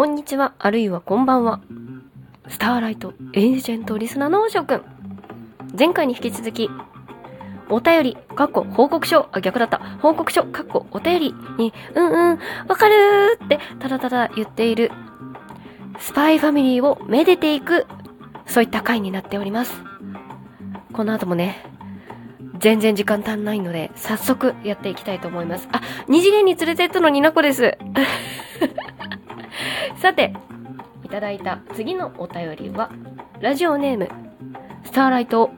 こんにちは、あるいはこんばんは。スターライトエージェントリスナーのおしょくん。前回に引き続き、お便り、かっこ報告書、あ、逆だった。報告書、かっこお便りに、うんうん、わかるーって、ただただ言っている、スパイファミリーをめでていく、そういった回になっております。この後もね、全然時間足んないので、早速やっていきたいと思います。あ、二次元に連れてったのになこです。さて、いただいた次のお便りは、ラジオネーム、スターライト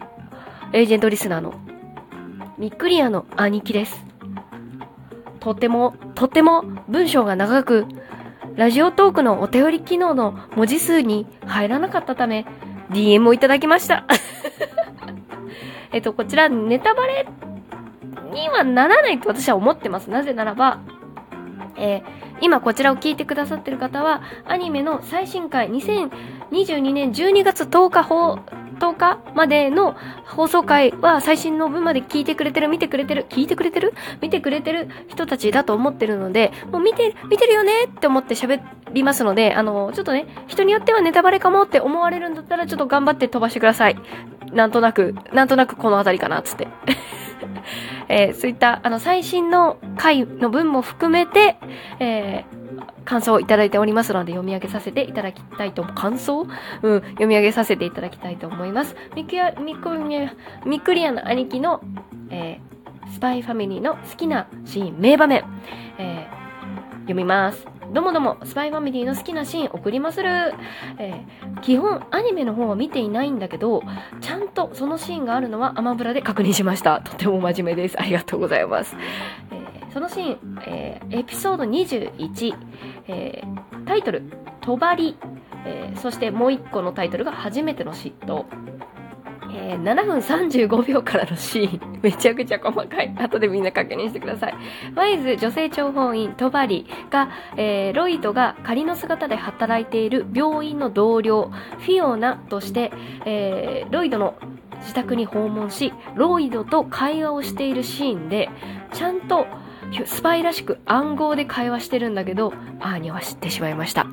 エージェントリスナーのミックリアの兄貴です。とっても、とっても文章が長く、ラジオトークのお便り機能の文字数に入らなかったため、DM をいただきました。えっと、こちら、ネタバレにはならないと私は思ってます。なぜならば、えー、今こちらを聞いてくださってる方は、アニメの最新回、2022年12月10日放、10日までの放送回は最新の分まで聞いてくれてる、見てくれてる、聞いてくれてる見てくれてる人たちだと思ってるので、もう見て、見てるよねって思って喋りますので、あの、ちょっとね、人によってはネタバレかもって思われるんだったら、ちょっと頑張って飛ばしてください。なんとなく、なんとなくこの辺りかな、つって。えー、そういった、あの、最新の回の分も含めて、えー、感想をいただいておりますので読み上げさせていただきたいと、感想？うん、読み上げさせていただきたいと思います。ミクヤ、ミクミクリアの兄貴の、えー、スパイファミリーの好きなシーン、名場面、えー、読みます。どもども、スパイファミリーの好きなシーン送りまする。えー、基本アニメの方は見ていないんだけど、ちゃんとそのシーンがあるのはアマブラで確認しました。とても真面目です。ありがとうございます。えー、そのシーン、えー、エピソード21、え、タイトル、とばり、え、そしてもう一個のタイトルが初めての嫉妬。えー、7分35秒からのシーン、めちゃくちゃ細かい。後でみんな確認してください。ワイズ女性諜報員、トバリが、えー、ロイドが仮の姿で働いている病院の同僚、フィオナとして、えー、ロイドの自宅に訪問し、ロイドと会話をしているシーンで、ちゃんとスパイらしく暗号で会話してるんだけど、アーニャは知ってしまいました。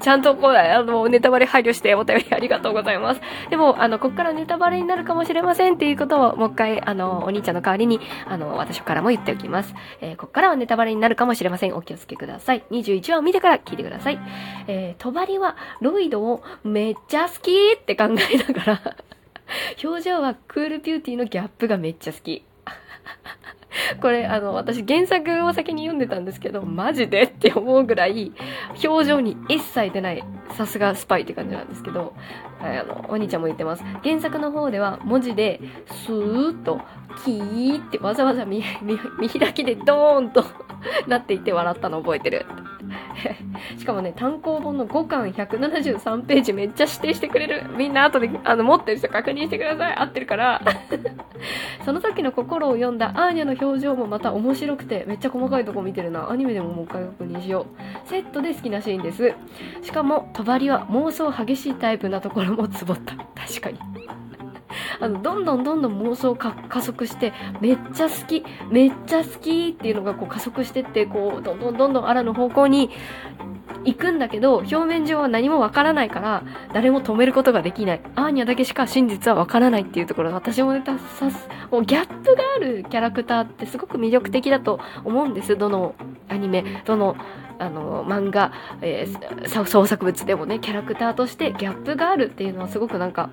ちゃんとこう、あの、ネタバレ配慮してお便りありがとうございます。でも、あの、こっからネタバレになるかもしれませんっていうことを、もう一回、あの、お兄ちゃんの代わりに、あの、私からも言っておきます。えー、こっからはネタバレになるかもしれません。お気をつけください。21話を見てから聞いてください。えー、とばりは、ロイドをめっちゃ好きって考えながら表情はクールビューティーのギャップがめっちゃ好き。これ、あの、私原作を先に読んでたんですけど、マジでって思うぐらい、表情に一切出ない、さすがスパイって感じなんですけど、あの、お兄ちゃんも言ってます。原作の方では文字で、スーッと、キーってわざわざ見、開きでドーンと なっていて笑ったの覚えてる。しかもね、単行本の5巻173ページめっちゃ指定してくれる。みんな後で、あの、持ってる人確認してください。合ってるから。その時の心を読んだアーニャの表情もまた面白くて、めっちゃ細かいとこ見てるな。アニメでももう一回確認しよう。セットで好きなシーンです。しかも、帳は妄想激しいタイプなところもツボった。確かに。あの、どんどんどんどん妄想加速して、めっちゃ好き、めっちゃ好きっていうのがこう加速してって、こう、どんどんどんどんあらの方向に行くんだけど、表面上は何もわからないから、誰も止めることができない。アーニャだけしか真実はわからないっていうところ私もね、たさす、もうギャップがあるキャラクターってすごく魅力的だと思うんです。どのアニメ、どのあの漫画、えー、創作物でもねキャラクターとしてギャップがあるっていうのはすごくなんか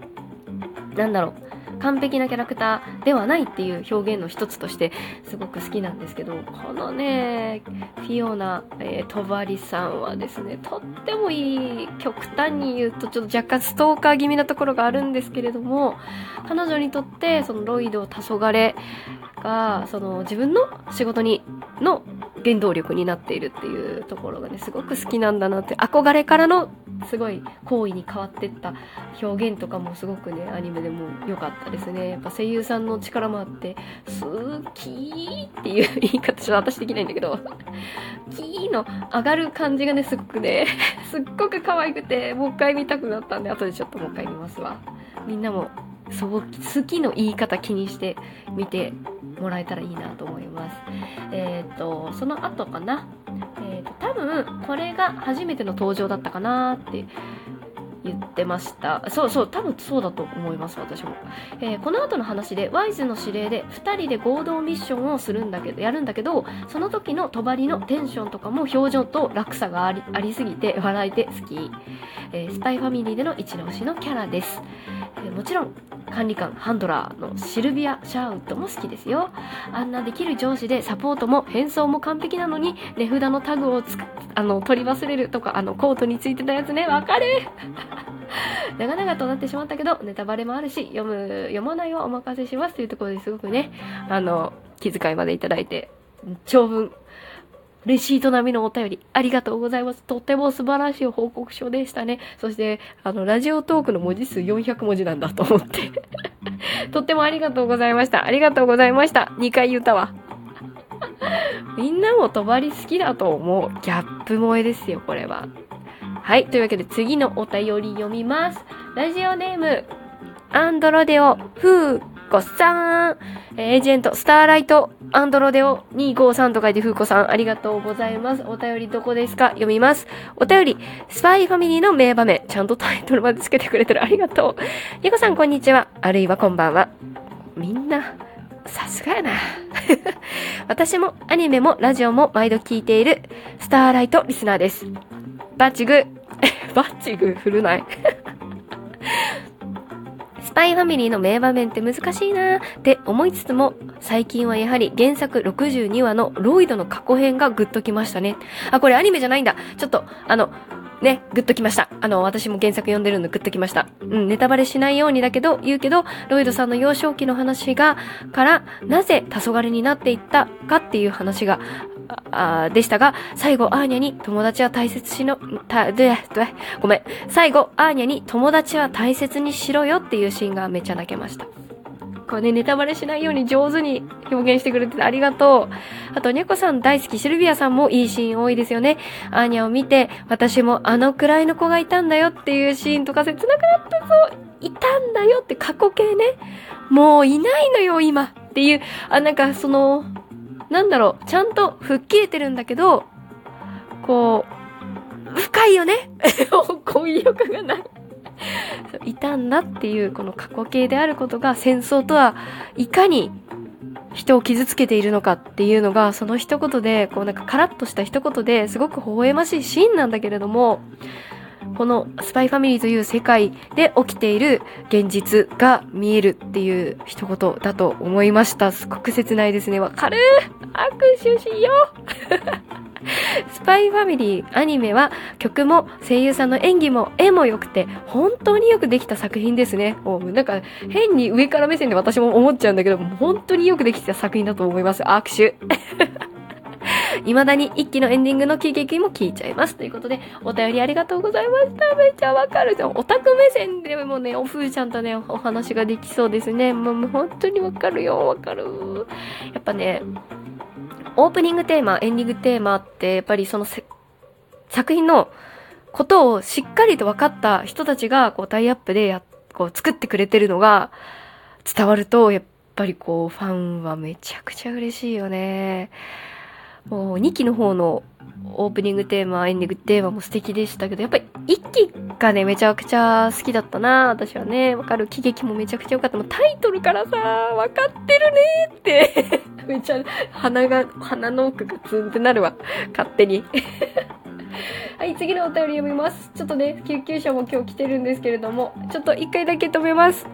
なんだろう完璧なキャラクターではないっていう表現の一つとしてすごく好きなんですけどこのねフィオナ、えー、トバリさんはですねとってもいい極端に言うとちょっと若干ストーカー気味なところがあるんですけれども彼女にとってそのロイド黄昏がその自分の仕事にの原動力になっているっていうところがねすごく好きなんだなって憧れからのすごい行為に変わってった表現とかもすごくねアニメでも良かったですね。やっぱ声優さんの力もあって「好き」っていう言い方ちょっと私できないんだけど「キー」の上がる感じがねすごくね すっごく可愛くてもう一回見たくなったんで後でちょっともう一回見ますわ。みんなも好そう好きの言い方気にして見てもらえたらいいなと思います。えっ、とその後かな？と多分これが初めての登場だったかなって言ってました。そうそう多分そうだと思います私も、えー、この後の話でワイズの指令で2人で合同ミッションをするんだけどやるんだけどその時の帳のテンションとかも表情と落差がありありすぎて笑えて好き、えー、スパイファミリーでの一押しのキャラです、もちろん管理官ハンドラーのシルビア・シャーウッドも好きですよ。あんなできる上司でサポートも変装も完璧なのに値札のタグをつあの取り忘れるとかあのコートについてたやつね。わかる。長々となってしまったけどネタバレもあるし読む読まないはお任せしますというところですごくねあの気遣いまでいただいて長文レシート並みのお便り、ありがとうございます。とっても素晴らしい報告書でしたね。そして、あの、ラジオトークの文字数400文字なんだと思ってとってもありがとうございました。ありがとうございました。2回言ったわ。みんなもとばり好きだと思う。ギャップ萌えですよ、これは。はい。というわけで次のお便り読みます。ラジオネーム、アンドロデオ、フーコさん。エージェント、スターライト、アンドロデオ253と書いて、ふうこさん、ありがとうございます。お便りどこですか？読みます。お便り、スパイファミリーの名場面。ちゃんとタイトルまでつけてくれてる。ありがとう。ゆこさん、こんにちは。あるいはこんばんは。みんな、さすがやな。私もアニメもラジオも毎度聞いているスターライトリスナーです。バッチグ、バッチグ振るないパイファミリーの名場面って難しいなーって思いつつも、最近はやはり原作62話のロイドの過去編がグッときましたね。あ、これアニメじゃないんだ。ちょっと、あの、ね、グッときました。あの、私も原作読んでるんでグッときました。うん、ネタバレしないようにだけど、言うけど、ロイドさんの幼少期の話が、から、なぜ黄昏になっていったかっていう話が、あでしたが、最後、アーニャに友達は大切しの、た、で、で、ごめん。最後、アーニャに友達は大切にしろよっていうシーンがめっちゃ泣けました。これね、ネタバレしないように上手に表現してくれててありがとう。あと、にゃこさん大好き、シルビアさんもいいシーン多いですよね。アーニャを見て、私もあのくらいの子がいたんだよっていうシーンとか切なくなったぞ。いたんだよって過去形ね。もういないのよ、今。っていう、あ、なんかその、なんだろう、ちゃんと吹っ切れてるんだけど、こう、深いよね語彙力がないいたんだっていうこの過去形であることが戦争とはいかに人を傷つけているのかっていうのがその一言でこうなんかカラッとした一言ですごく微笑ましいシーンなんだけれどもこのスパイファミリーという世界で起きている現実が見えるっていう一言だと思いました。すごく切ないですね。わかる握手しよう スパイファミリーアニメは曲も声優さんの演技も絵も良くて本当によくできた作品ですね。もうなんか変に上から目線で私も思っちゃうんだけど本当によくできた作品だと思います。握手未だに一期のエンディングの喜劇も聞いちゃいます。ということで、お便りありがとうございました。めっちゃわかるじゃん。オタク目線でもね、おふーちゃんとね、お話ができそうですね。もう本当にわかるよ、わかる。やっぱね、オープニングテーマ、エンディングテーマって、やっぱりその作品のことをしっかりと分かった人たちが、こう、タイアップでや、こう、作ってくれてるのが伝わると、やっぱりこう、ファンはめちゃくちゃ嬉しいよね。もう2期の方のオープニングテーマ、エンディングテーマも素敵でしたけど、やっぱり1期がね、めちゃくちゃ好きだったな私はね。わかる？喜劇もめちゃくちゃ良かった。もうタイトルからさ、わかってるねって めちゃ鼻が、鼻の奥がツンってなるわ。勝手に はい、次のお便り読みます。ちょっとね、救急車も今日来てるんですけれども、ちょっと一回だけ止めます。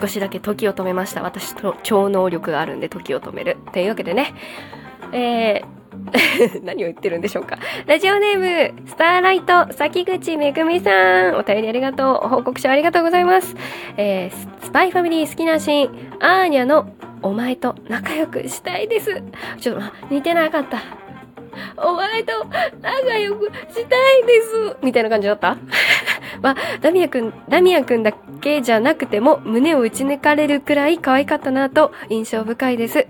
少しだけ時を止めました。私と超能力があるんで時を止める。というわけでね、えー、何を言ってるんでしょうか。ラジオネーム、スターライト、崎口めぐみさん。お便りありがとう。報告書ありがとうございます。えー、スパイファミリー好きなシーン、アーニャのお前と仲良くしたいです。ちょっと、似てなかった。お前と仲良くしたいです。みたいな感じだった？まあ、ダミアくん、ダミアくんだけじゃなくても胸を打ち抜かれるくらい可愛かったなと印象深いです。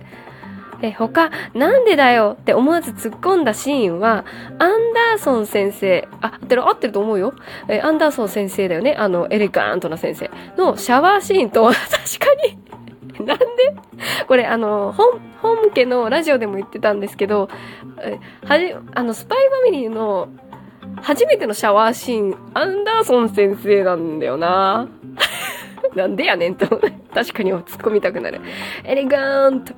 え、他、なんでだよ？って思わず突っ込んだシーンは、アンダーソン先生、あ、合ってる、合ってると思うよ。え、アンダーソン先生だよね？あの、エレガントな先生のシャワーシーンと、確かになんで？これ、あの、本、本家のラジオでも言ってたんですけど、はじ、あの、スパイファミリーの初めてのシャワーシーン、アンダーソン先生なんだよな。なんでやねんと、確かに突っ込みたくなる。エレガンと。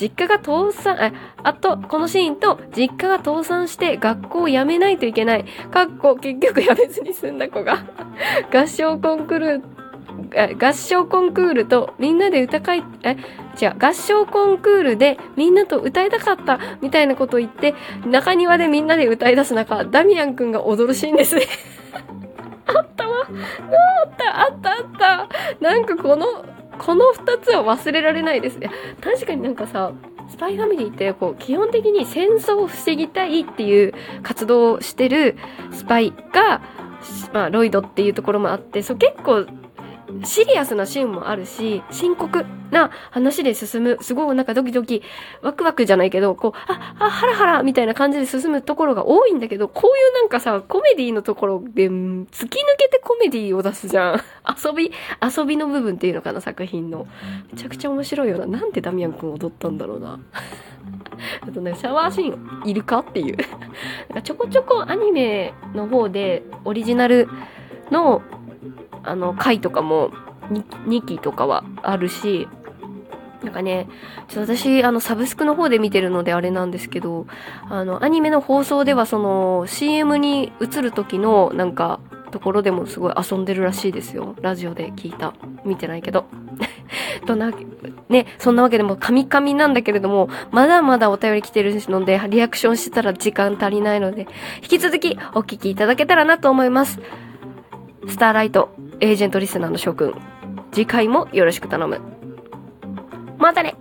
実家が倒産、あ、あと、このシーンと、実家が倒産して学校を辞めないといけない。かっこ、結局辞めずに済んだ子が、合唱コンクール、合唱コンクールとみんなで歌会、え、違う、合唱コンクールでみんなと歌いたかったみたいなことを言って、中庭でみんなで歌い出す中、ダミアンくんが踊るシーンですね あったわ。あったあったあったなんかこの、この2つは忘れられないですね。確かになんかさ、スパイファミリーってこう基本的に戦争を防ぎたいっていう活動をしてるスパイが、まあ、ロイドっていうところもあって、そう結構シリアスなシーンもあるし、深刻な話で進む、すごいなんかドキドキ、ワクワクじゃないけど、こう、あ、あ、ハラハラみたいな感じで進むところが多いんだけど、こういうなんかさ、コメディのところで、突き抜けてコメディを出すじゃん。遊び、遊びの部分っていうのかな、作品の。めちゃくちゃ面白いよな。なんでダミアン君踊ったんだろうな。あとね、シャワーシーンいるかっていう。なんかちょこちょこアニメの方でオリジナルのあの、回とかも2、2期とかはあるし、なんかね、ちょっと私、あの、サブスクの方で見てるのであれなんですけど、あの、アニメの放送ではその、CM に映る時の、なんか、ところでもすごい遊んでるらしいですよ。ラジオで聞いた。見てないけど。とな、ね、そんなわけでも、カミカミなんだけれども、まだまだお便り来てるので、リアクションしてたら時間足りないので、引き続きお聞きいただけたらなと思います。スターライト、エージェントリスナーの諸君、次回もよろしく頼む。またね